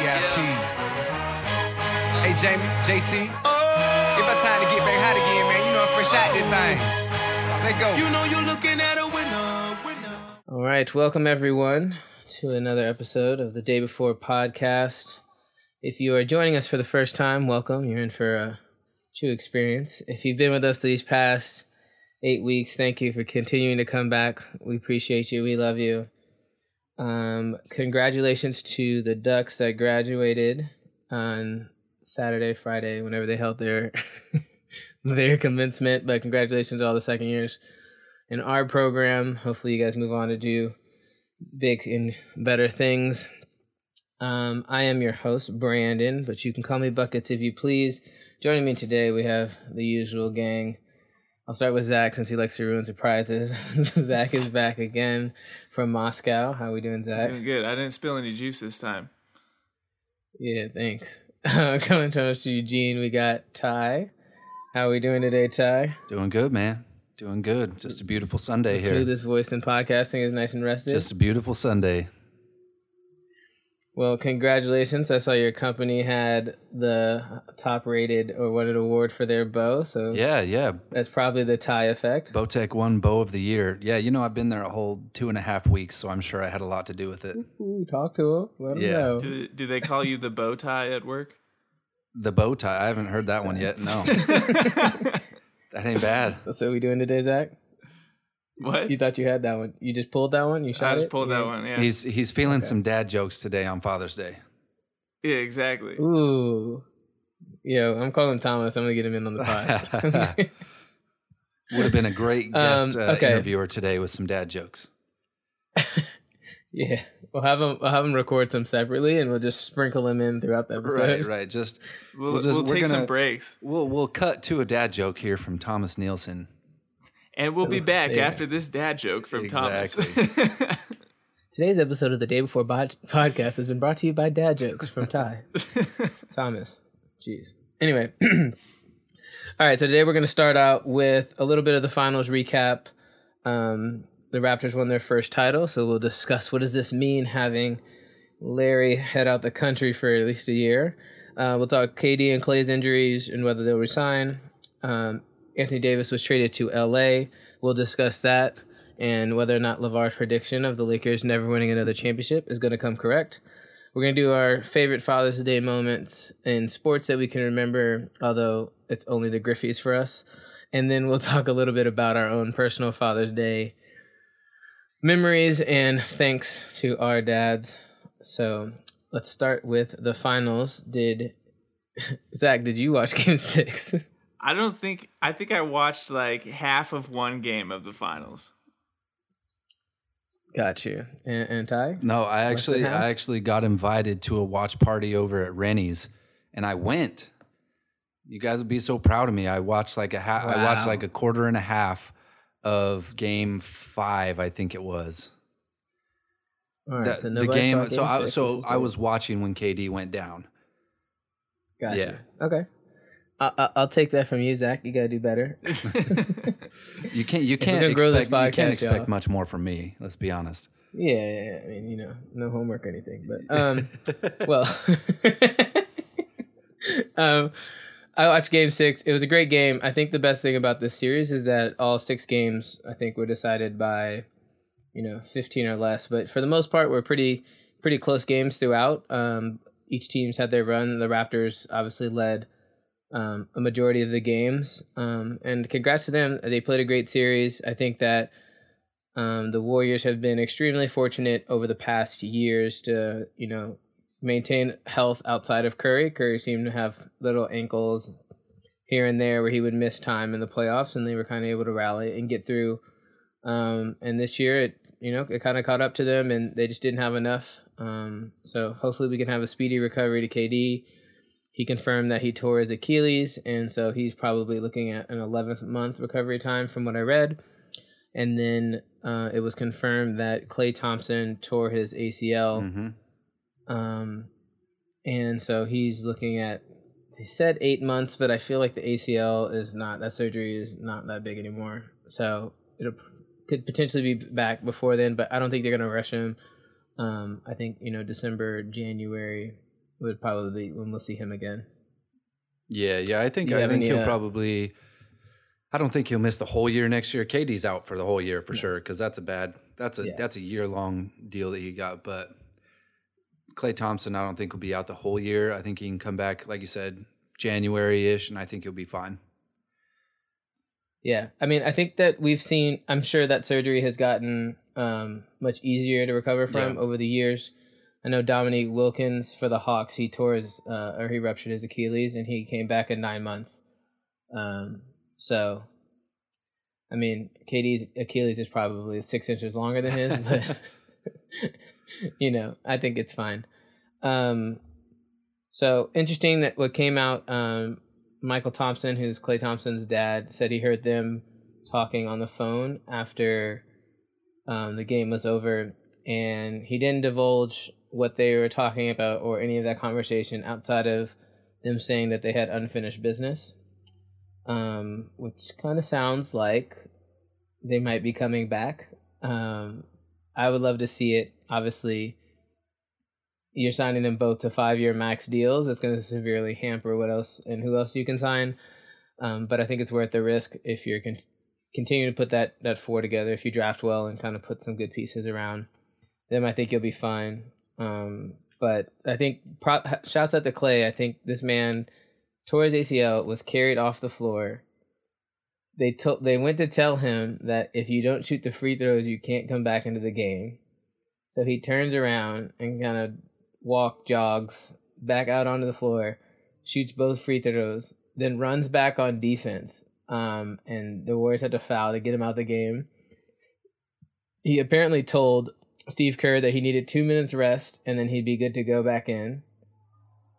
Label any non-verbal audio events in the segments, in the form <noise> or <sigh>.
VIP. Hey, Jamie, JT. Oh. It's my time to get back hot again, man. You know I'm fresh out this thing. Let go. You know you're looking at a winner, winner. All right, welcome everyone to another episode of the Day Before podcast. If you are joining us for the first time, welcome. You're in for a true experience. If you've been with us these past eight weeks, thank you for continuing to come back. We appreciate you. We love you. Um, congratulations to the Ducks that graduated on Saturday, Friday, whenever they held their <laughs> their commencement. But congratulations to all the second years in our program. Hopefully, you guys move on to do big and better things. Um, I am your host, Brandon, but you can call me Buckets if you please. Joining me today, we have the usual gang. I'll start with Zach since he likes to ruin surprises. <laughs> Zach is back again from Moscow. How we doing, Zach? Doing good. I didn't spill any juice this time. Yeah, thanks. <laughs> Coming to us to Eugene, we got Ty. How are we doing today, Ty? Doing good, man. Doing good. Just a beautiful Sunday The here. smoothest voice in podcasting is nice and rested. Just a beautiful Sunday. Well, congratulations. I saw your company had the top rated or won an award for their bow. So Yeah, yeah. that's probably the tie effect. Bowtech won Bow of the Year. Yeah, you know, I've been there a whole two and a half weeks, so I'm sure I had a lot to do with it. Ooh, talk to them. Let him Yeah. know. Do, do they call you the bow tie at work? The bow tie, I haven't heard that one yet. No. <laughs> that ain't bad. That's what we doing today, Zach? What? You thought you had that one. You just pulled that one? You shot I just it? pulled Yeah. that one. Yeah. He's he's feeling some dad jokes today on Father's Day. yeah, exactly. Ooh. Yo, I'm calling Thomas. I'm going to get him in on the pod. <laughs> Would have been a great <laughs> guest Um, uh, interviewer today with some dad jokes. <laughs> yeah. We'll have him we'll have him record some separately and we'll just sprinkle them in throughout the episode. Right, right. Just We'll, We'll just- we'll take some gonna- breaks. we'll we'll cut to a dad joke here from Thomas Nielsen. And we'll be back yeah. after this dad joke from Thomas. <laughs> Today's episode of the Day Before Bod- podcast has been brought to you by Dad Jokes from Ty. <laughs> Thomas. Jeez. Anyway. <clears throat> All right, so today we're going to start out with a little bit of the finals recap. Um, the Raptors won their first title, so we'll discuss what does this mean having Larry head out the country for at least a year. Uh, we'll talk KD and Klay's injuries and whether they'll resign. Um, Anthony Davis was traded to LA. We'll discuss that and whether or not LeVar's prediction of the Lakers never winning another championship is going to come correct. We're going to do our favorite Father's Day moments in sports that we can remember, although it's only the Griffeys for us. And then we'll <laughs> talk a little bit about our own personal Father's Day memories and thanks to our dads. So let's start with the finals. Did <laughs> Zach, did you watch <laughs> game six? I don't think I think I watched like half of one game of the finals. Got you. And, and Ty? No, I actually? I actually got invited to a watch party over at Rennie's, and I went. You guys would be so proud of me. I watched like a ha- I watched like a quarter and a half of game five, I think it was. All right, The- so the nobody game. so I, six. This so I was watching when KD went down. Gotcha. yeah. Okay. I, I, I'll take that from you, Zach. You gotta do better. <laughs> <laughs> You can't you can't gonna grow this expect you can't expect y'all. much more from me. Let's be honest. yeah, yeah, yeah, I mean, you know, no homework or anything. But <laughs> um, well, um, I watched Game Six. It was a great game. I think the best thing about this series is that all six games, I think, were decided by, you know, fifteen or less. But for the most part, were pretty pretty close games throughout. Um, each team's had their run. The Raptors obviously led um, a majority of the games. Um, and congrats to them. They played a great series. I think that um, the Warriors have been extremely fortunate over the past years to, you know, maintain health outside of Curry. Curry seemed to have little ankles here and there where he would miss time in the playoffs, and they were kind of able to rally and get through. Um, and this year, it you know it kind of caught up to them, and they just didn't have enough. Um, so hopefully, we can have a speedy recovery to KD. He confirmed that he tore his Achilles, and so he's probably looking at an 11th month recovery time from what I read. And then uh, it was confirmed that Klay Thompson tore his ACL. hmm Um, and so he's looking at, they said eight months, but I feel like the ACL is not, that surgery is not that big anymore. So it'll could potentially be back before then, but I don't think they're going to rush him. Um, I think, you know, December, January would probably be when we'll see him again. Yeah, yeah. I think You I think any, he'll uh, probably. I don't think he'll miss the whole year next year. KD's out for the whole year for sure because that's a bad. That's a Yeah. that's a year long deal that he got. But Klay Thompson, I don't think will be out the whole year. I think he can come back, like you said, January ish, and I think he'll be fine. Yeah, I mean, I think that we've seen. I'm sure that surgery has gotten um, much easier to recover from Yeah. over the years. I know Dominique Wilkins for the Hawks. He tore his uh, or he ruptured his Achilles, and he came back in nine months. Um, so, I mean, KD's Achilles is probably six inches longer than his, but <laughs> you know, I think it's fine. Um, so interesting that what came out. Um, Mychal Thompson, who's Klay Thompson's dad, said he heard them talking on the phone after um, the game was over, and he didn't divulge what they were talking about or any of that conversation outside of them saying that they had unfinished business, um, which kind of sounds like they might be coming back. Um, I would love to see it. Obviously, you're signing them both to five year max deals. It's going to severely hamper what else and who else you can sign. Um, but I think it's worth the risk if you're con- continuing to put that that four together. If you draft well and kind of put some good pieces around, them, I think you'll be fine. Um, but I think pro- shouts out to Klay. I think this man tore his ACL, was carried off the floor. They told they went to tell him that if you don't shoot the free throws, you can't come back into the game. So he turns around and kind of walk jogs back out onto the floor, shoots both free throws, then runs back on defense. Um, and the Warriors had to foul to get him out of the game. He apparently told Steve Kerr that he needed two minutes rest and then he'd be good to go back in.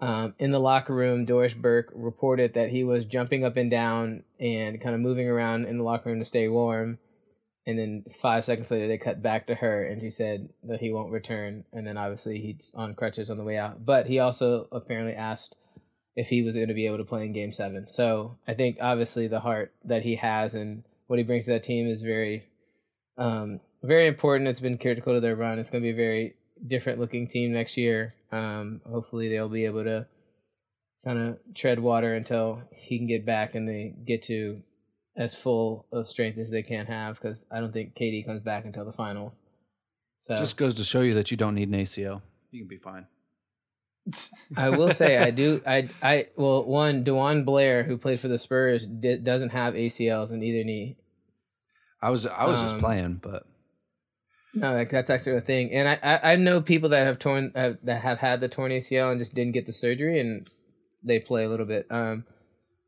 Um, in the locker room, Doris Burke reported that he was jumping up and down and kind of moving around in the locker room to stay warm. And then five seconds later, they cut back to her, and she said that he won't return. And then obviously he's on crutches on the way out. But he also apparently asked if he was going to be able to play in Game Seven. So I think obviously the heart that he has and what he brings to that team is very, um, very important. It's been critical to their run. It's going to be a very different looking team next year. Um, hopefully they'll be able to kind of tread water until he can get back and they get to as full of strength as they can have because I don't think KD comes back until the finals. So Just goes to show you that you don't need an ACL. You can be fine. I will say I do <laughs> I I well one DeJuan Blair who played for the Spurs di- doesn't have ACLs in either knee. I was I was just Um, playing, but No, like that's actually a thing, and I, I, I know people that have torn uh, that have had the torn ACL and just didn't get the surgery, and they play a little bit. Um,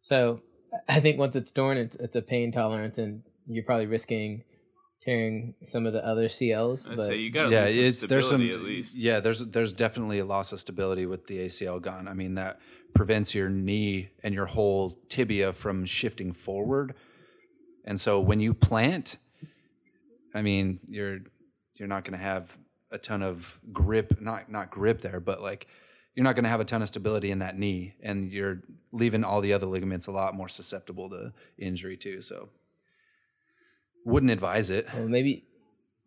so I think once it's torn, it's it's a pain tolerance, and you're probably risking tearing some of the other CLs. I say you got yeah, lose some it's there's some at least. yeah there's there's definitely a loss of stability with the ACL gone. I mean that prevents your knee and your whole tibia from shifting forward, and so when you plant, I mean you're you're not going to have a ton of grip, not not grip there, but like you're not going to have a ton of stability in that knee, and you're leaving all the other ligaments a lot more susceptible to injury too. So wouldn't advise it. well, maybe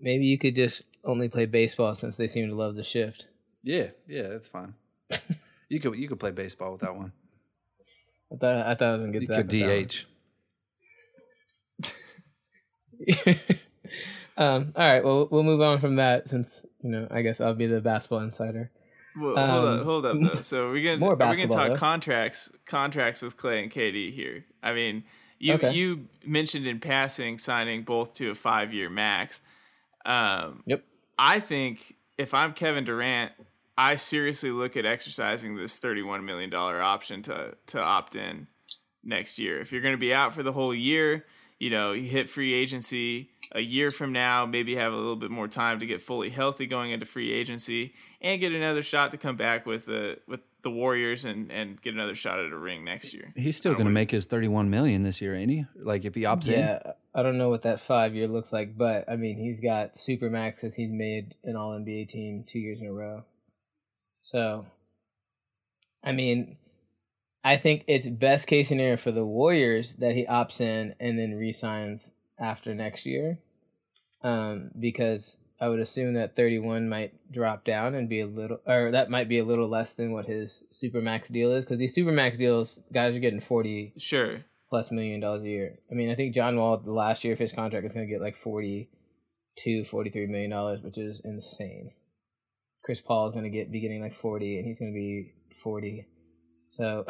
maybe you could just only play baseball since they seem to love the shift. Yeah, yeah, that's fine. <laughs> you could you could play baseball with that one. I thought I thought I was gonna get You Zach could with that one. DH. <laughs> um, all right, well, we'll move on from that since you know I guess I'll be the basketball insider. Well, hold Um, up, hold up though. So we're gonna <laughs> more are gonna talk though. contracts contracts with Klay and KD here. I mean, you Okay. you mentioned in passing signing both to a five year max. Um, Yep. I think if I'm Kevin Durant, I seriously look at exercising this $31 million option to to opt in next year. If you're going to be out for the whole year, you know, you hit free agency a year from now, maybe have a little bit more time to get fully healthy going into free agency and get another shot to come back with the with the Warriors and and get another shot at a ring next year. He's still going to make his 31 million this year, ain't he? Like if he opts in. Yeah, I don't know what that five year looks like, but I mean he's got super max because he's made an All NBA team two years in a row. So, I mean, I think it's best case scenario for the Warriors that he opts in and then resigns after next year, um, because I would assume that 31 might drop down and be a little, or that might be a little less than what his super max deal is, because these super max deals, guys are getting 40 Sure. plus million dollars a year. I mean, I think John Wall the last year of his contract is going to get like 42, 43 million dollars, which is insane. Chris Paul is going to get be getting like 40, and he's going to be 40. So,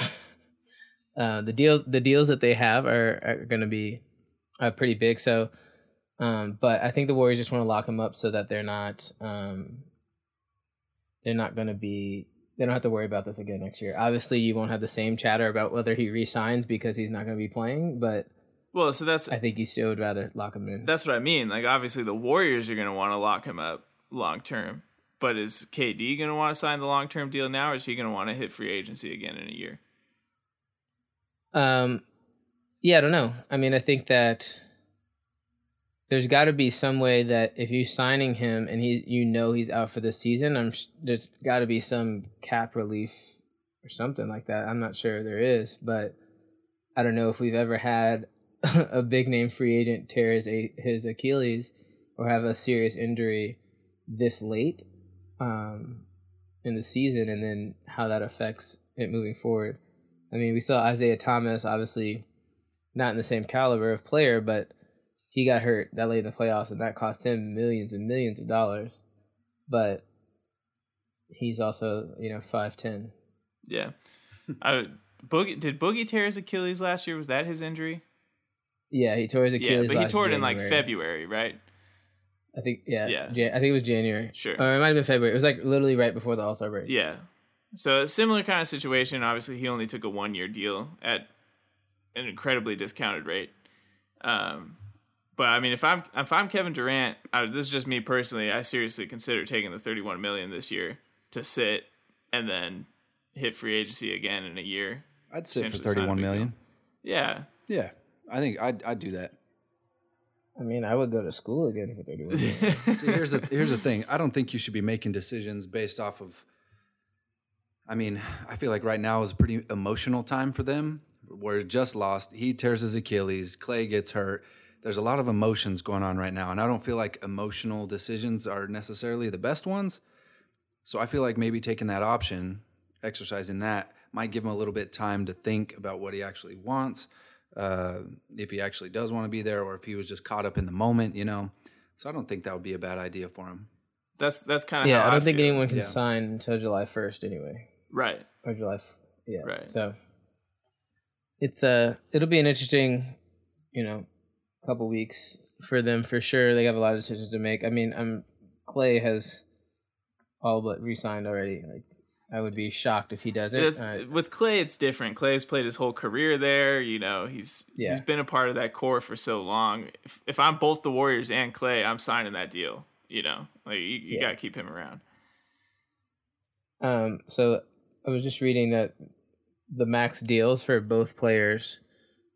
<laughs> uh, the deals the deals that they have are, are going to be uh, pretty big. So, um, but I think the Warriors just want to lock him up so that they're not um, they're not going to be they don't have to worry about this again next year. Obviously, you won't have the same chatter about whether he resigns because he's not going to be playing, but Well, so that's I think you still would rather lock him in. that's what I mean. Like obviously the Warriors are going to want to lock him up long term. But is KD going to want to sign the long term deal now, or is he going to want to hit free agency again in a year? Um, yeah, I don't know. I mean, I think that there's got to be some way that if you're signing him and he, you know, he's out for the season, I'm there's got to be some cap relief or something like that. I'm not sure there is, but I don't know if we've ever had <laughs> a big name free agent tear his his Achilles or have a serious injury this late um, in the season, and then how that affects it moving forward. I mean, we saw Isaiah Thomas, obviously not in the same caliber of player, but he got hurt that late in the playoffs, and that cost him millions and millions of dollars. But he's also, you know, five ten. Yeah. I, Boogie did Boogie tear his Achilles last year? Was that his injury? Yeah, he tore his Achilles. yeah, but he tore it in like February, right? I think, yeah, Yeah. yeah. I think it was January. Sure. or it might have been February. It was like literally right before the All Star break. Yeah. So a similar kind of situation. Obviously, he only took a one year deal at an incredibly discounted rate. Um, but I mean, if I'm if I'm Kevin Durant, I, this is just me personally. I seriously consider taking the 31 million this year to sit and then hit free agency again in a year. I'd sit for Potentially sign a 31 big deal. Yeah. Yeah, I think I'd, I'd do that. I mean, I would go to school again for thirty one. <laughs> See, here's the here's the thing. I don't think you should be making decisions based off of. I mean, I feel like right now is a pretty emotional time for them. We're just lost. He tears his Achilles. Klay gets hurt. There's a lot of emotions going on right now, and I don't feel like emotional decisions are necessarily the best ones. So I feel like maybe taking that option, exercising that, might give him a little bit time to think about what he actually wants, uh, if he actually does want to be there, or if he was just caught up in the moment, you know. So I don't think that would be a bad idea for him. That's that's kind of yeah, how I don't think feel. anyone can Yeah. sign until July first anyway. Right. or July. f- Yeah. Right. So it's uh it'll be an interesting, you know, couple weeks for them for sure. They have a lot of decisions to make. I mean, I'm Klay has all but re-signed already. Like, I would be shocked if he doesn't. With, Uh, with Klay, it's different. Klay has played his whole career there. You know, he's Yeah. he's been a part of that core for so long. If, if I'm both the Warriors and Klay, I'm signing that deal. You know, like you, you Yeah. got to keep him around. um. So I was just reading that the max deals for both players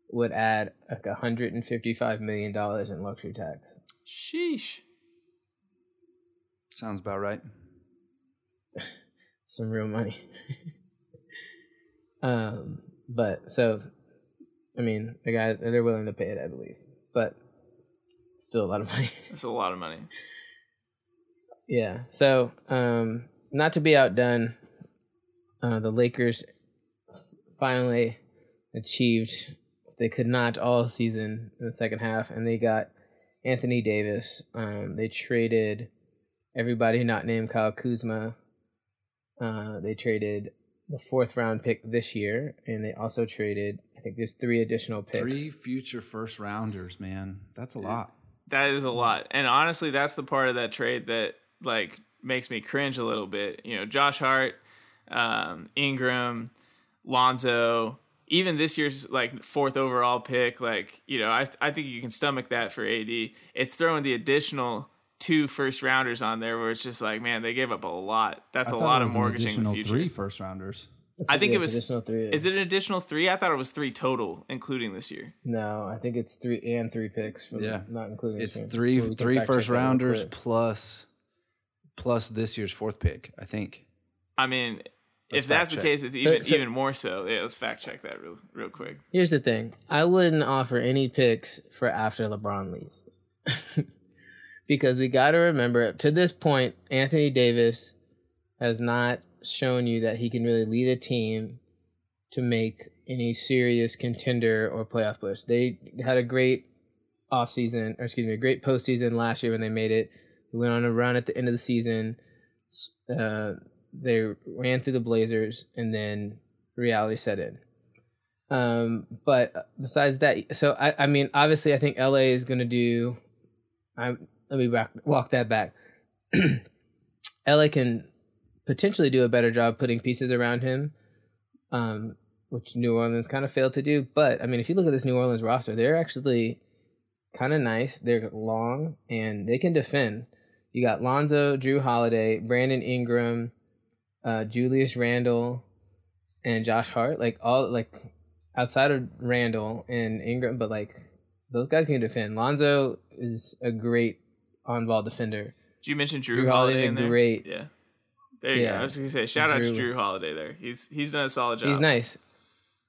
would add like 155 million dollars in luxury tax. Sheesh. Sounds about right. Some real money. <laughs> um, but so, I mean, the guy they're willing to pay it, I believe, but still a lot of money. <laughs> That's a lot of money. yeah. So, um, not to be outdone, uh, the Lakers finally achieved what they could not all season in the second half, and they got Anthony Davis. Um, they traded everybody not named Kyle Kuzma. Uh, they traded the fourth round pick this year, and they also traded. I think there's three additional picks. Three future first rounders, man. That's a lot. That is a lot. And honestly, that's the part of that trade that like makes me cringe a little bit. You know, Josh Hart, um, Ingram, Lonzo, even this year's like fourth overall pick, like, you know, I I think you can stomach that for AD. It's throwing the additional two first rounders on there where it's just like, man, they gave up a lot. That's I a lot it of was an mortgaging the additional future. Three first rounders. I think it was- additional three. Is it an additional three? I thought it was three total, including this year. No, I think it's three and three picks. From, Yeah. not including. It's one. three Well, we can three fact check first that real rounders plus plus this year's fourth pick. I think. I mean, Let's if that's fact the case, it's So- even so- even more so. Yeah, let's fact check that real real quick. Here's the thing: I wouldn't offer any picks for after LeBron leaves. <laughs> because we got to remember to this point, Anthony Davis has not shown you that he can really lead a team to make any serious contender or playoff push. They had a great offseason, or excuse me, a great postseason last year when they made it. They went on a run at the end of the season. Uh, they ran through the Blazers, and then reality set in. Um, but besides that, so I, I mean, obviously, I think LA is going to do. I'm let me back, walk that back. <clears throat> LA can potentially do a better job putting pieces around him, um, which New Orleans kind of failed to do. But I mean, if you look at this New Orleans roster, they're actually kind of nice. They're long and they can defend. You got Lonzo, Jrue Holiday, Brandon Ingram, uh, Julius Randle, and Josh Hart. Like all like outside of Randle and Ingram, but like those guys can defend. Lonzo is a great on ball defender. Did you mention Drew, Jrue Holiday, in there? Great. Yeah. There you yeah. go. I was gonna say shout Jrue. out to Jrue Holiday there. He's he's done a solid job. He's nice.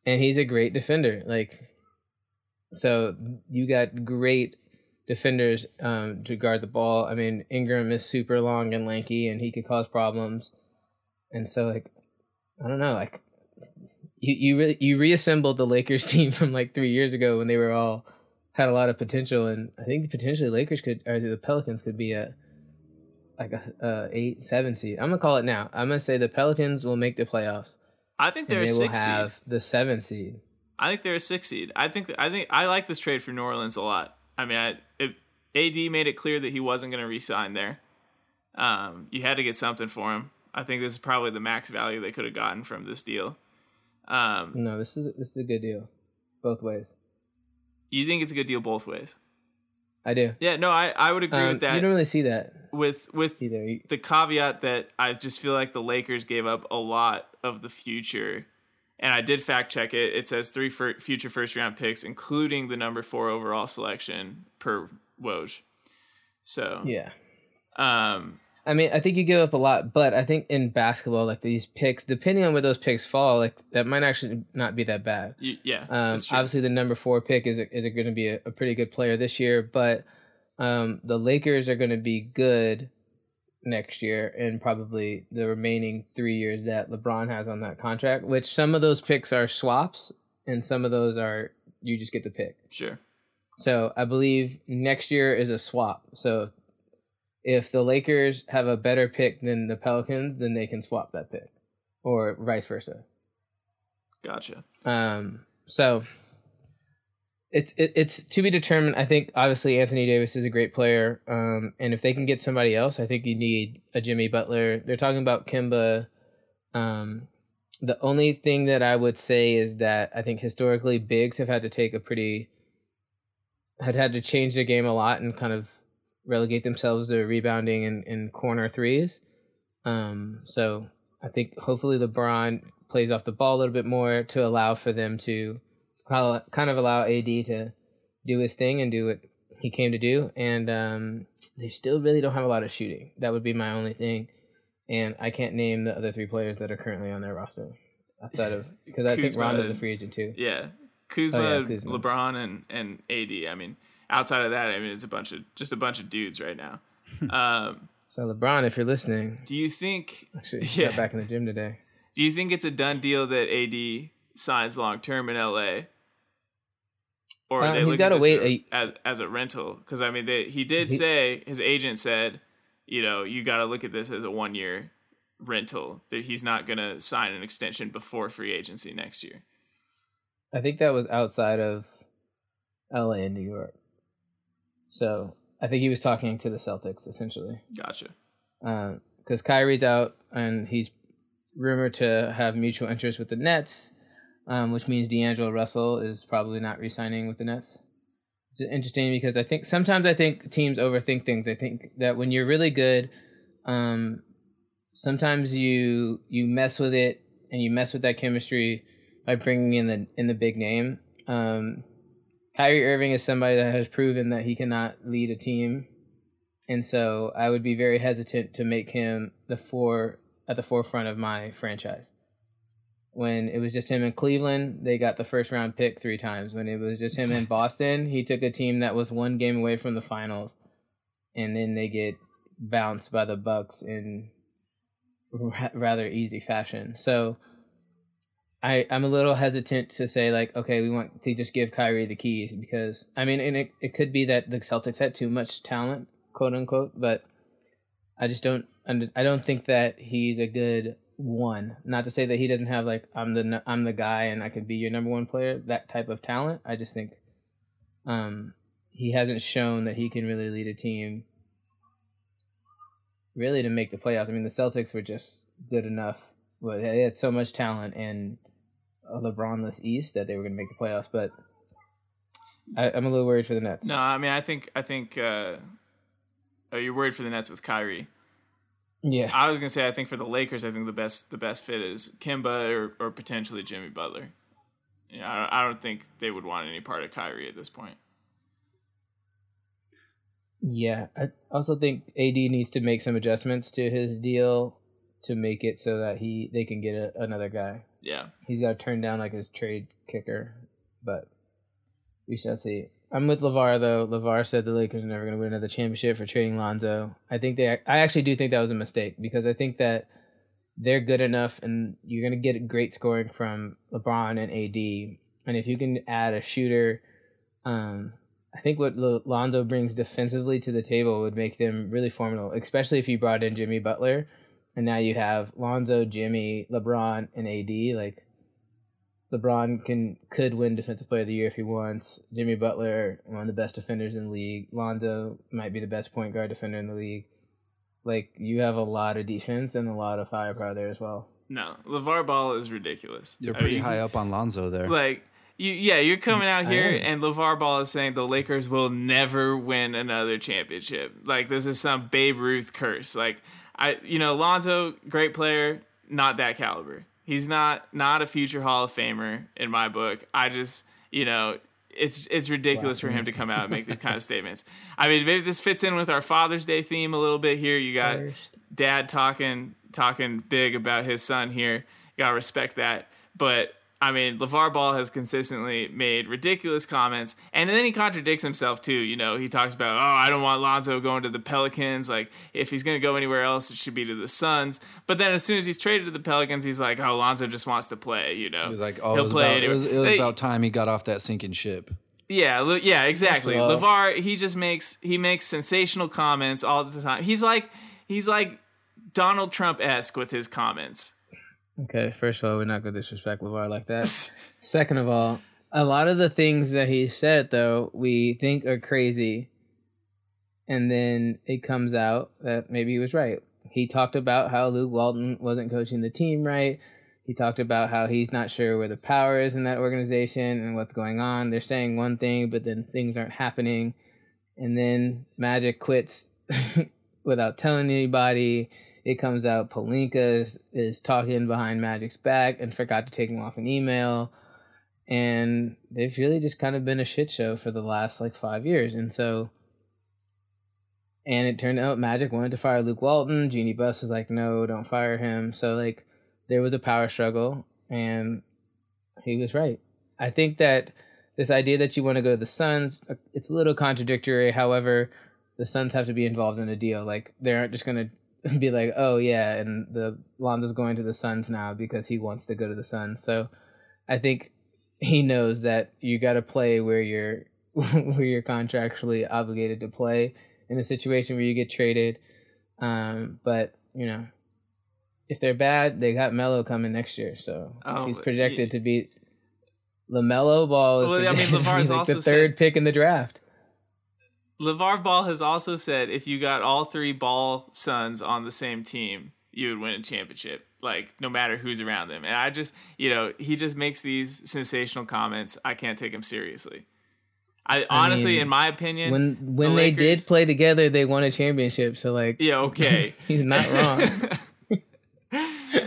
And he's a great defender. Like so you got great defenders um, to guard the ball. I mean, Ingram is super long and lanky, and he could cause problems. And so, like, I don't know, like, you you really you reassembled the Lakers <laughs> team from like three years ago when they were all had a lot of potential, and I think potentially Lakers could or the Pelicans could be a like a, a eight seven seed. I'm gonna call it now. I'm gonna say the Pelicans will make the playoffs. I think they're they a six will have seed. The seventh seed. I think they're a six seed. I think I think I like this trade for New Orleans a lot. I mean, I, it, AD made it clear that he wasn't going to resign there. Um, you had to get something for him. I think this is probably the max value they could have gotten from this deal. Um, no, this is this is a good deal, both ways. You think it's a good deal both ways? I do. Yeah, no, I, I would agree um, with that. You don't really see that with with either. the caveat that I just feel like the Lakers gave up a lot of the future, and I did fact check it. It says three future first round picks, including the number four overall selection per Woj. So yeah, um, I mean, I think you give up a lot, but I think in basketball, like these picks, depending on where those picks fall, like that might actually not be that bad. You, yeah, um, obviously the number four pick is is going to be a, a, pretty good player this year, but um, the Lakers are going to be good next year and probably the remaining three years that LeBron has on that contract. Which some of those picks are swaps, and some of those are you just get the pick. Sure. So I believe next year is a swap. So if the Lakers have a better pick than the Pelicans, then they can swap that pick, or vice versa. Gotcha. Um. So it's it, it's to be determined. I think obviously Anthony Davis is a great player. Um. And if they can get somebody else, I think you need a Jimmy Butler. They're talking about Kemba. Um. The only thing that I would say is that I think historically bigs have had to take a pretty had had to change their game a lot and kind of relegate themselves to rebounding and, and corner threes. Um, so I think hopefully LeBron plays off the ball a little bit more to allow for them to kind of allow AD to do his thing and do what he came to do. And um, they still really don't have a lot of shooting. That would be my only thing. And I can't name the other three players that are currently on their roster outside of because I think Rondo's a free agent too. Yeah, Kuzma, oh, yeah, Kuzma, LeBron, and and AD. I mean, outside of that, I mean, it's a bunch of just a bunch of dudes right now. <laughs> Um, so LeBron, if you're listening, do you think? Actually, yeah, got back in the gym today. Do you think it's a done deal that AD signs long term in LA? Or uh, he's got to wait a, as as a rental because I mean they, he did he, say his agent said, you know, you got to look at this as a one year rental that he's not going to sign an extension before free agency next year. I think that was outside of LA and New York. So I think he was talking to the Celtics essentially. Gotcha. Because uh, Kyrie's out and he's rumored to have mutual interest with the Nets, um, which means D'Angelo Russell is probably not re-signing with the Nets. It's interesting because I think sometimes I think teams overthink things. I think that when you're really good, um, sometimes you you mess with it and you mess with that chemistry by bringing in the in the big name. Um, Kyrie Irving is somebody that has proven that he cannot lead a team, and so I would be very hesitant to make him the four at the forefront of my franchise. When it was just him in Cleveland, they got the first round pick three times. When it was just him in <laughs> Boston, he took a team that was one game away from the finals. and then they get bounced by the Bucks in ra- rather easy fashion. So I I'm a little hesitant to say like okay we want to just give Kyrie the keys because I mean and it, it could be that the Celtics had too much talent quote unquote but I just don't I don't think that he's a good one not to say that he doesn't have like I'm the I'm the guy and I could be your number one player that type of talent I just think um he hasn't shown that he can really lead a team really to make the playoffs. I mean, the Celtics were just good enough. Well, they had so much talent and a LeBronless East that they were going to make the playoffs. But I, I'm a little worried for the Nets. No, I mean I think I think uh, oh, you're worried for the Nets with Kyrie. Yeah, I was gonna say I think for the Lakers, I think the best the best fit is Kemba or, or potentially Jimmy Butler. Yeah, I don't, I don't think they would want any part of Kyrie at this point. yeah. I also think AD needs to make some adjustments to his deal to make it so that he they can get a, another guy. Yeah, He's got to turn down like his trade kicker, but we shall see. I'm with Levar though. Levar said the Lakers are never going to win another championship for trading Lonzo. I think they. I actually do think that was a mistake because I think that they're good enough, and you're going to get great scoring from LeBron and AD. And if you can add a shooter, um, I think what Lonzo brings defensively to the table would make them really formidable. Especially if you brought in Jimmy Butler, and now you have Lonzo, Jimmy, LeBron, and AD. Like LeBron can could win Defensive Player of the Year if he wants. Jimmy Butler, one of the best defenders in the league. Lonzo might be the best point guard defender in the league. Like you have a lot of defense and a lot of firepower there as well. no, Levar Ball is ridiculous. You're I pretty mean, high up on Lonzo there. Like you, yeah, you're coming out here and LeVar Ball is saying the Lakers will never win another championship. Like this is some Babe Ruth curse. Like I, you know, Lonzo, great player, not that caliber. He's not not a future Hall of Famer in my book. I just, you know, it's it's ridiculous for him to come out and make these kind of statements. I mean, maybe this fits in with our Father's Day theme a little bit here. You got First. dad talking talking big about his son here. You gotta respect that. But I mean, LeVar Ball has consistently made ridiculous comments, and then he contradicts himself too. You know, he talks about, oh, I don't want Lonzo going to the Pelicans. Like, if he's gonna go anywhere else, it should be to the Suns. But then as soon as he's traded to the Pelicans, he's like, oh, Lonzo just wants to play. You know, He's like, oh, he'll was, play about, it, was, it was They- about time he got off that sinking ship. yeah, yeah, exactly. Levar, he just makes he makes sensational comments all the time. He's like he's like Donald Trump esque with his comments. Okay, first of all, we're not going to disrespect LeVar like that. <laughs> Second of all, a lot of the things that he said, though, we think are crazy. And then it comes out that maybe he was right. He talked about how Luke Walton wasn't coaching the team right. He talked about how he's not sure where the power is in that organization and what's going on. They're saying one thing, but then things aren't happening. And then Magic quits <laughs> without telling anybody. It comes out Pelinka is, is talking behind Magic's back and forgot to take him off an email. And they've really just kind of been a shit show for the last like five years. And so, and it turned out Magic wanted to fire Luke Walton. Jeanie Buss was like, no, don't fire him. So, like, there was a power struggle, and he was right. I think that this idea that you want to go to the Suns, uh, it's a little contradictory. However, the Suns have to be involved in a deal. Like, they aren't just going to <laughs> be like, oh, yeah, and the Lonzo's going to the Suns now because he wants to go to the Suns. So, I think he knows that you got to play where you're <laughs> where you're contractually obligated to play in a situation where you get traded. Um, but you know, if they're bad, they got Melo coming next year, so Oh, he's projected he- to be Lamelo Ball is Well, I mean, <laughs> like also the said- third pick in the draft. LeVar Ball has also said if you got all three Ball sons on the same team, you would win a championship. Like no matter who's around them. And I just, you know, he just makes these sensational comments. I can't take him seriously. I, honestly, mean, in my opinion, When when they Lakers- did play together, they won a championship. So like, yeah, okay. <laughs> he's not wrong.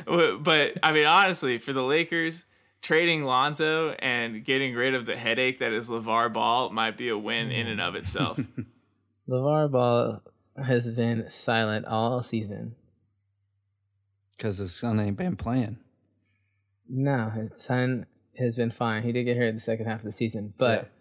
<laughs> but I mean, honestly, for the Lakers, trading Lonzo and getting rid of the headache that is LeVar Ball might be a win in and of mm. itself. <laughs> LeVar Ball has been silent all season. Because his son ain't been playing. No, his son has been fine. He did get hurt in the second half of the season, but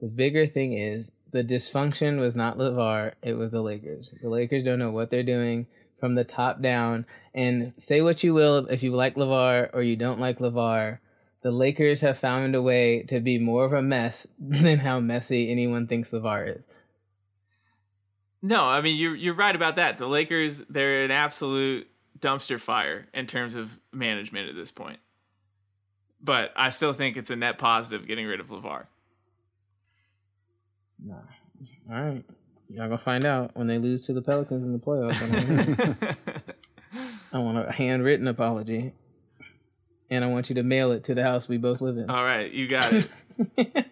the bigger thing is the dysfunction was not LeVar, it was the Lakers. The Lakers don't know what they're doing from the top down. And say what you will if you like LeVar or you don't like LeVar, the Lakers have found a way to be more of a mess <laughs> than how messy anyone thinks LeVar is. No, I mean you're you're right about that. The Lakers they're an absolute dumpster fire in terms of management at this point. But I still think it's a net positive getting rid of LeVar. Nah. All right. Y'all gonna find out when they lose to the Pelicans in the playoffs. I <laughs> want a handwritten apology. And I want you to mail it to the house we both live in. All right, you got it. <laughs>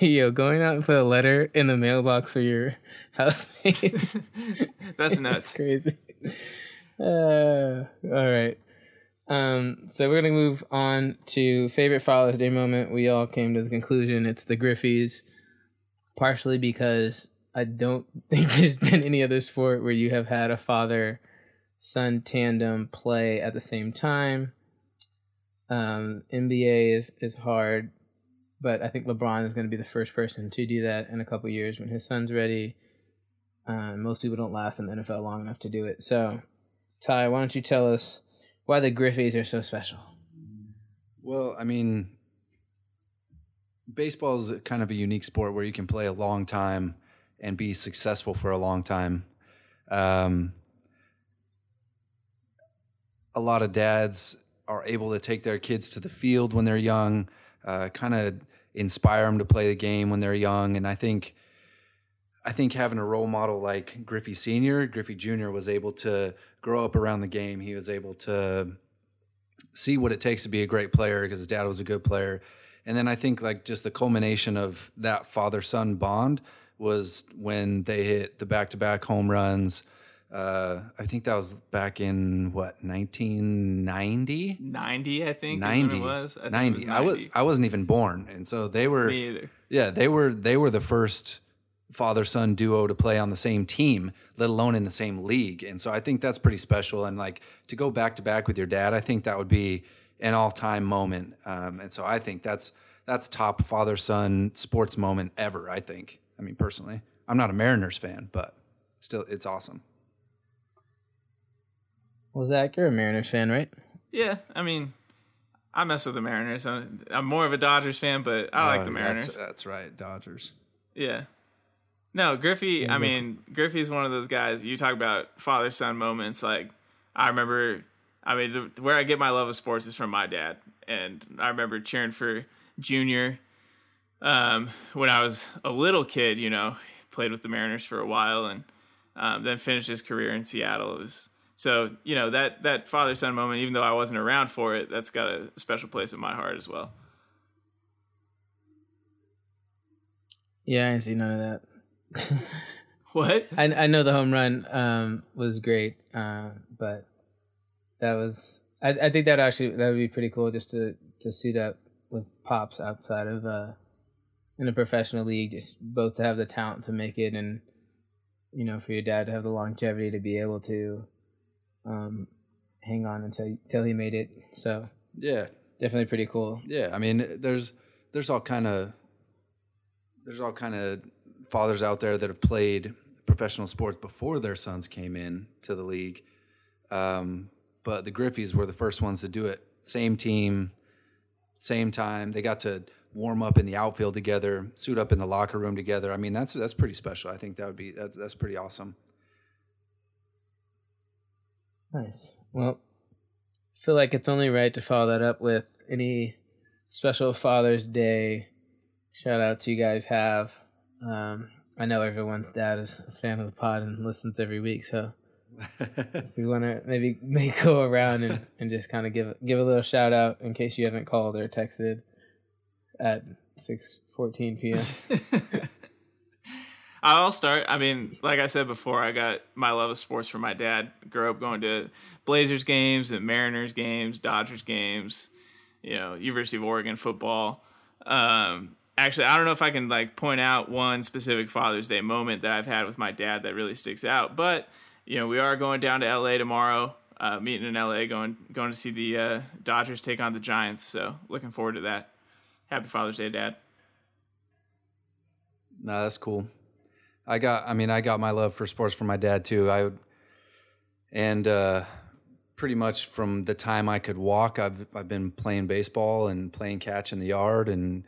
Yo, going out and put a letter in the mailbox for your housemate. <laughs> <laughs> That's nuts. crazy. Uh, all right. Um, so we're gonna move on to favorite Father's Day moment. We all came to the conclusion it's the Griffeys, partially because I don't think there's been any other sport where you have had a father son tandem play at the same time. Um, NBA is is hard, but I think LeBron is going to be the first person to do that in a couple years when his son's ready. Uh, most people don't last in the NFL long enough to do it. So, Ty, why don't you tell us why the Griffeys are so special? Well, I mean, baseball is kind of a unique sport where you can play a long time and be successful for a long time. Um, a lot of dads are able to take their kids to the field when they're young, uh, kind of inspire them to play the game when they're young, and I think. I think having a role model like Griffey Sr., Griffey Jr. was able to grow up around the game. He was able to see what it takes to be a great player because his dad was a good player. And then I think like just the culmination of that father son bond was when they hit the back to back home runs. Uh, I think that was back in what 1990. 90, I think. 90 it was. I think 90. It was 90. I was I wasn't even born, and so they were. Me either. Yeah, they were they were the first father son duo to play on the same team, let alone in the same league. And so I think that's pretty special. And like to go back to back with your dad, I think that would be an all time moment. Um, and so I think that's that's top father son sports moment ever. I think. I mean, personally, I'm not a Mariners fan, but still, it's awesome. Well, Zach, you're a Mariners fan, right? Yeah, I mean, I mess with the Mariners. I'm, I'm more of a Dodgers fan, but I like Uh, the Mariners. That's, that's right, Dodgers. Yeah. No, Griffey, I mean, Griffey's one of those guys. You talk about father son moments. Like, I remember, I mean, the, where I get my love of sports is from my dad. And I remember cheering for Junior um, when I was a little kid, you know, played with the Mariners for a while and um, then finished his career in Seattle. It was, so, you know, that, that father son moment, even though I wasn't around for it, that's got a special place in my heart as well. Yeah, I didn't see none of that. <laughs> What? I I know the home run um, was great, uh, but that was I, I think that actually that would be pretty cool just to to suit up with pops outside of uh, in a professional league, just both to have the talent to make it, and you know for your dad to have the longevity to be able to um, hang on until until he made it. So Yeah, definitely pretty cool. Yeah, I mean, there's there's all kind of there's all kind of fathers out there that have played professional sports before their sons came in to the league, um, but the Griffeys were the first ones to do it. Same team, same time. They got to warm up in the outfield together, suit up in the locker room together. I mean, that's that's pretty special. I think that would be that's, that's pretty awesome. Nice. Well, I feel like it's only right to follow that up with any special Father's Day shout out to you guys have. Um, I know everyone's dad is a fan of the pod and listens every week, so <laughs> if we want to maybe <laughs> may go around and, and just kind of give give a little shout out in case you haven't called or texted at six fourteen p.m. <laughs> I'll start. I mean, like I said before, I got my love of sports from my dad. Grew up going to Blazers games and Mariners games, Dodgers games, you know, University of Oregon football. Um, actually, I don't know if I can like point out one specific Father's Day moment that I've had with my dad that really sticks out. But you know, we are going down to LA tomorrow. Uh, meeting in LA, going going to see the uh, Dodgers take on the Giants. So looking forward to that. Happy Father's Day, Dad. No, that's cool. I got. I mean, I got my love for sports from my dad too. I and uh, pretty much from the time I could walk, I've I've been playing baseball and playing catch in the yard and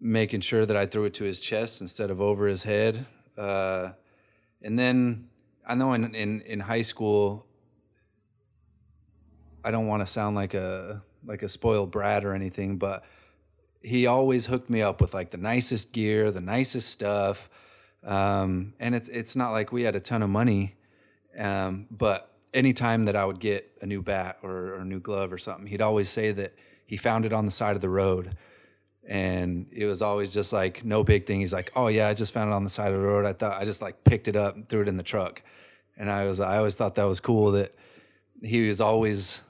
making sure that I threw it to his chest instead of over his head. Uh, and then I know in in in high school, I don't want to sound like a like a spoiled brat or anything, but he always hooked me up with like the nicest gear, the nicest stuff. Um, and it's it's not like we had a ton of money, um, but anytime that I would get a new bat or, or a new glove or something, he'd always say that he found it on the side of the road. And it was always just like no big thing. He's like, "Oh yeah, I just found it on the side of the road. I thought I just like picked it up and threw it in the truck." And I was I always thought that was cool that he was always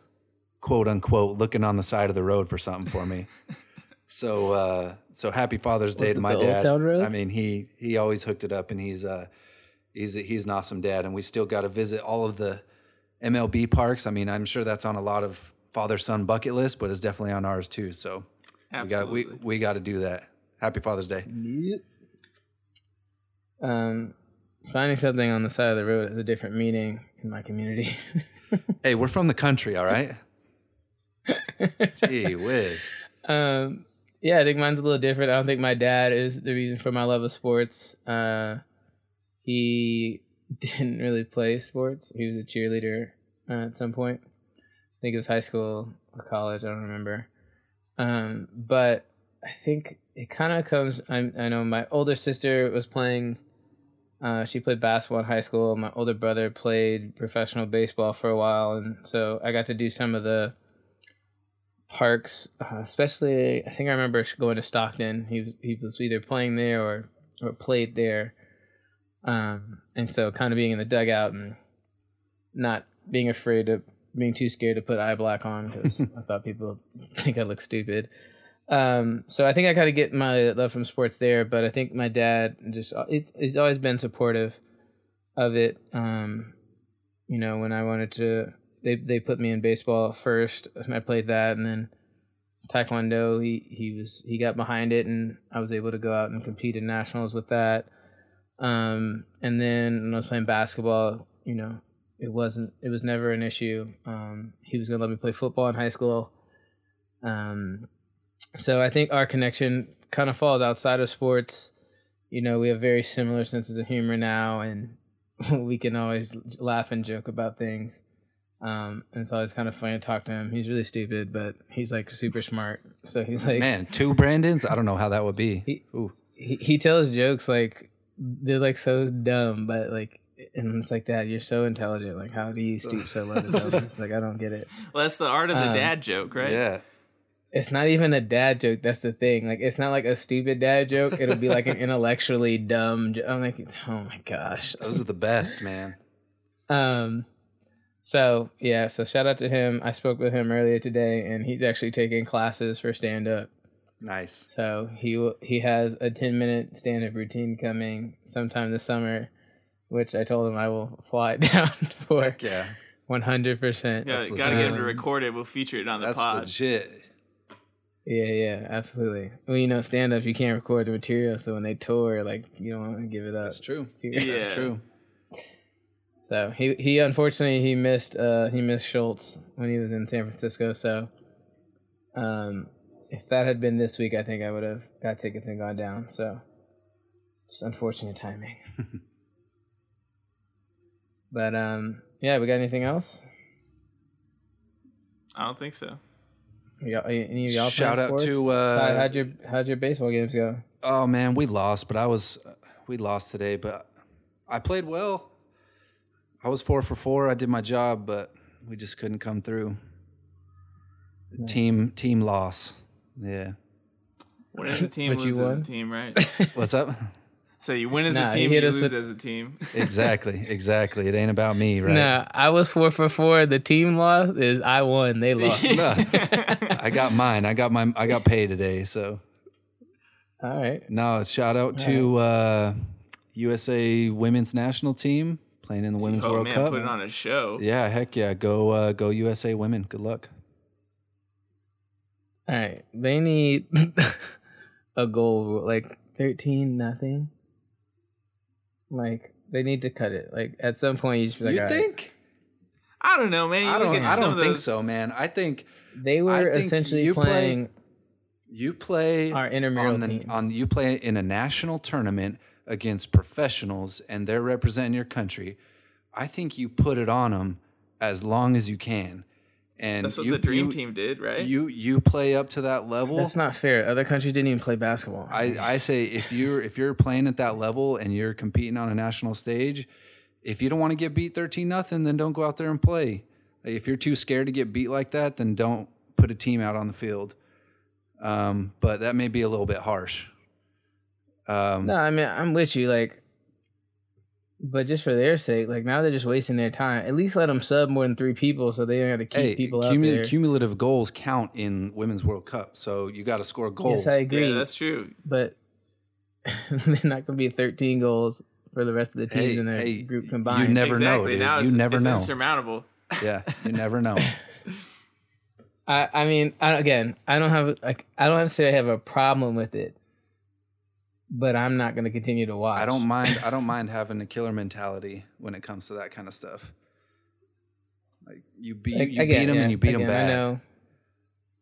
quote unquote looking on the side of the road for something for me. <laughs> so uh, so happy Father's Day Was to my the Old dad. Town Road? I mean he he always hooked it up and he's uh he's he's an awesome dad and we still got to visit all of the MLB parks. I mean I'm sure that's on a lot of father son bucket list, but it's definitely on ours too. So we got we we got to do that. Happy Father's Day. Yep. Um, finding something on the side of the road has a different meaning in my community. <laughs> Hey, we're from the country, all right? <laughs> Gee whiz. um, yeah, I think mine's a little different. I don't think my dad is the reason for my love of sports. Uh, he <laughs> didn't really play sports. He was a cheerleader uh, at some point. I think it was high school or college. I don't remember. Um, but I think it kind of comes. I, I know my older sister was playing. Uh, she played basketball in high school. My older brother played professional baseball for a while, and so I got to do some of the parks. Uh, especially, I think I remember going to Stockton. He was he was either playing there or or played there, um, and so kind of being in the dugout and not being afraid of being too scared to put eye black on because <laughs> I thought people <laughs> think I look stupid. Um, so I think I kind of get my love from sports there, but I think my dad just he's, he's always been supportive of it. Um, you know, when I wanted to, they they put me in baseball at first. I played that, and then taekwondo. He he was he got behind it, and I was able to go out and compete in nationals with that. Um, and then when I was playing basketball, you know, it wasn't it was never an issue. Um, he was gonna let me play football in high school. Um, so I think our connection kind of falls outside of sports. You know, we have very similar senses of humor now, and <laughs> we can always laugh and joke about things. Um, and so it's kind of funny to talk to him. He's really stupid, but he's like super smart. So he's like, Man, two Brandons? I don't know how that would be. He- Ooh. he, he tells jokes like they're like so dumb, but like, and it's like, Dad, you're so intelligent. Like, how do you stoop so low to tell? Like, I don't get it. Well, that's the art of the Um, dad joke, right? Yeah. It's not even a dad joke. That's the thing. Like, it's not like a stupid dad joke. It'll be like an intellectually dumb. Jo- I'm like, oh my gosh. Those are the best, man. <laughs> Um, so yeah, so shout out to him. I spoke with him earlier today, and he's actually taking classes for stand up. Nice. So he w- he has a ten minute stand up routine coming sometime this summer, which I told him I will fly <laughs> down for Yeah. one hundred percent. Yeah, gotta get him to record it. We'll feature it on the That's pod. legit. Yeah, yeah, absolutely. Well, you know, stand up you can't record the material, so when they tour, like you don't want to give it up. That's true. Yeah. That's true. So he he unfortunately he missed uh he missed Schulz when he was in San Francisco. So um if that had been this week, I think I would have got tickets and gone down. So just unfortunate timing. <laughs> but um yeah, we got anything else? I don't think so. We got, any of y'all Shout out sports? to, uh, Ty, how'd your how'd your baseball games go? Oh man, we lost, but I was we lost today, but I played well. I was four for four. I did my job, but we just couldn't come through. Team team loss. Yeah. Win as a team, But lose as a team, right? <laughs> What's up? so you win as Nah, a team, hit you lose with- as a team. <laughs> <laughs> exactly, exactly. It ain't about me, right? Nah, I was four for four. The team lost is I won. They lost. No. I got mine. I got my I got paid today, so All right. no, shout out to uh USA women's national team playing in the Women's oh World man, Cup. put it on a show. Yeah, heck yeah. Go uh go USA women. Good luck. All right, they need <laughs> a goal. Like thirteen nothing. Like they need to cut it. Like at some point, you just be like, you "All right." think? I don't know, man. You I don't. I don't of think those- so, man. I think they were think essentially you play- playing you play our intramural on the team. on you play in a national tournament against professionals and they're representing your country. I think you put it on them as long as you can. And That's what you, the dream you- team did, right? You you play up to that level. That's not fair. Other countries didn't even play basketball. I, I say if you're if you're playing at that level and you're competing on a national stage, if you don't want to get beat thirteen nothing, then don't go out there and play. If you're too scared to get beat like that, then don't put a team out on the field. Um, but that may be a little bit harsh. Um, no, I mean I'm with you. Like, but just for their sake, like now they're just wasting their time. At least let them sub more than three people, so they don't have to keep hey, people cumu- out there. cumulative goals count in Women's World Cup, so you got to score goals. yes, I agree. yeah, that's true. but <laughs> they're not going to be 13 goals for the rest of the teams Hey, in their hey, group combined. you combined. never know, dude. Now You it's, never it's know. insurmountable. yeah, you never know. <laughs> I, I mean, I, again, I don't have like I don't necessarily have a problem with it, but I'm not going to continue to watch. I don't mind. I don't <laughs> mind having a killer mentality when it comes to that kind of stuff. Like you beat Like, you again, beat them yeah, and you beat them again, I know.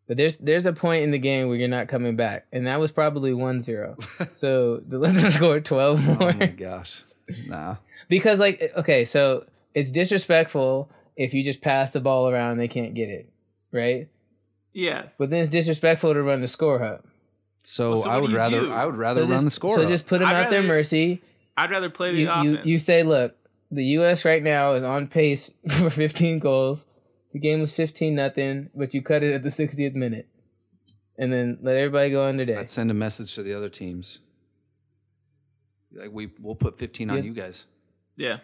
But there's there's a point in the game where you're not coming back, and that was probably 1-0. <laughs> so the London <laughs> scored 12 more. Oh my gosh, nah. because like eh, okay so it's disrespectful if you just pass the ball around and they can't get it right Yeah. but then it's disrespectful to run the score hub So, Well, so I what would do you rather do? I would rather so run just, the score. so up. just put them I'd at their rather- mercy I'd rather play the you, you, offense. you say look the us right now is on pace <laughs> for 15 goals the game was 15 nothing but you cut it at the 60th minute and then let everybody go on their day Let's send a message to the other teams. Like we we'll put 15 on you guys. yeah,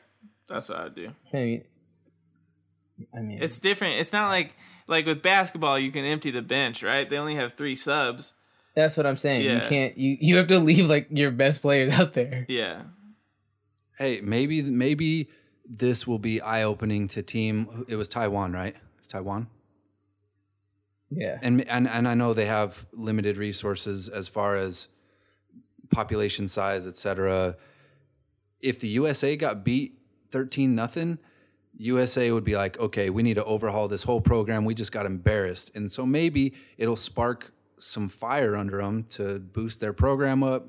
that's what I'd do. I mean, I mean It's different. It's not like like with basketball, you can empty the bench, right? They only have three subs. That's what i'm saying you can't you, you have to leave like your best players <laughs> out there Yeah. Hey, maybe maybe this will be eye opening to team. It was Taiwan, right? It's Taiwan. yeah and and and I know they have limited resources as far as population size, et cetera. If the USA got beat thirteen nothing, USA would be like, okay, we need to overhaul this whole program. We just got embarrassed, and so maybe it'll spark some fire under them to boost their program up,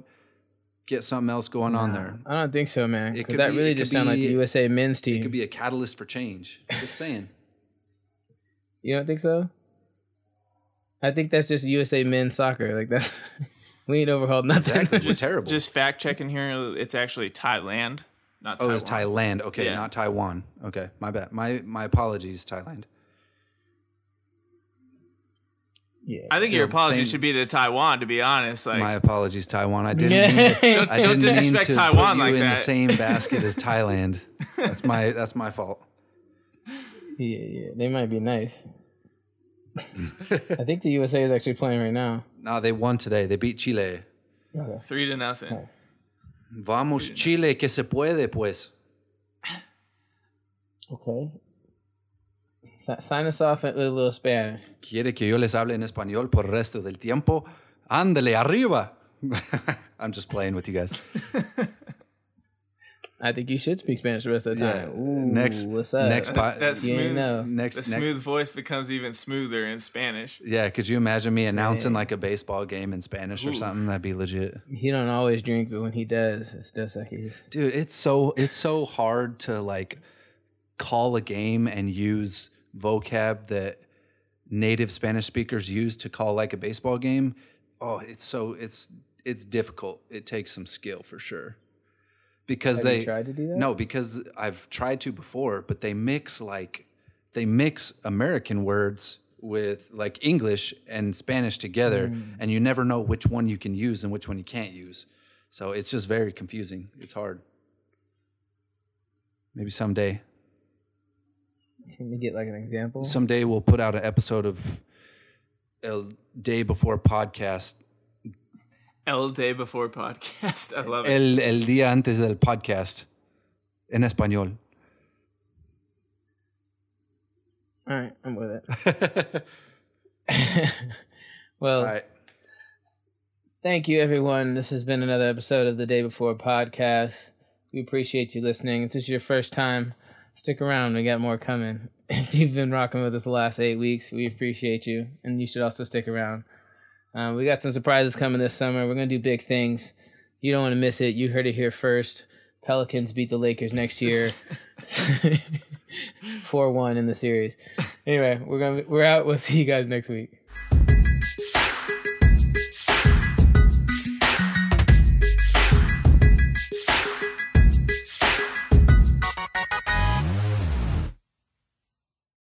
get something else going on there. I don't think so, man. It Because could that be- really it just could sounds like the USA men's It team. could be a catalyst for change. Just saying. <laughs> you don't think so? I think that's just USA men's soccer. Like that's <laughs> we ain't overhauled nothing. Exactly. Just, terrible. Just fact checking here. It's actually Thailand, not Oh, Taiwan. it's Thailand. Okay, Yeah. not Taiwan. Okay, my bad. My my apologies, Thailand. Yeah. I think your Still, apology same- should be to Taiwan. To be honest, like My apologies, Taiwan. I <laughs> didn't. Yeah. mean to, Don't- I don't didn't mean to Taiwan put you like in the same <laughs> basket as Thailand. That's my that's my fault. yeah, yeah. They might be nice. <laughs> I think the USA is actually playing right now. No, they won today. They beat Chile. Okay. three to nothing. Nice. Vamos Chile, que se puede, pues. Okay. Si- Sign us off with a little Spanish. Quiere que yo les hable en español por el resto del tiempo. Ándale arriba. <laughs> I'm just playing with you guys. <laughs> I think you should speak Spanish the rest of the Yeah. time. Ooh, Next- what's up? next po- That You smooth, know. Next, the next smooth voice becomes even smoother in Spanish. Yeah, could you imagine me announcing Yeah. like a baseball game in Spanish or something? That'd be legit. He don't always drink, but when he does, it's just like he's. Dude, it's so it's so hard to like call a game and use vocab that native Spanish speakers use to call like a baseball game. Oh, it's so it's it's difficult. It takes some skill for sure. Because Have they tried to do that? No, because I've tried to before, but they mix like they mix American words with like English and Spanish together Mm. and you never know which one you can use and which one you can't use. So it's just very confusing. It's hard. Maybe someday. Can you get like an example? Someday we'll put out an episode of El Day Before podcast. El day before podcast. <laughs> I love it. El, el día antes del podcast. En español. All right, I'm with it. <laughs> <laughs> well, All right. Thank you, everyone. This has been another episode of the Day Before podcast. We appreciate you listening. If this is your first time, stick around. We got more coming. <laughs> If you've been rocking with us the last eight weeks, we appreciate you, and you should also stick around. Uh, we got some surprises coming this summer. We're gonna do big things. You don't want to miss it. You heard it here first. Pelicans beat the Lakers next year, <laughs> <laughs> four one in the series. Anyway, we're gonna we're out. We'll see you guys next week.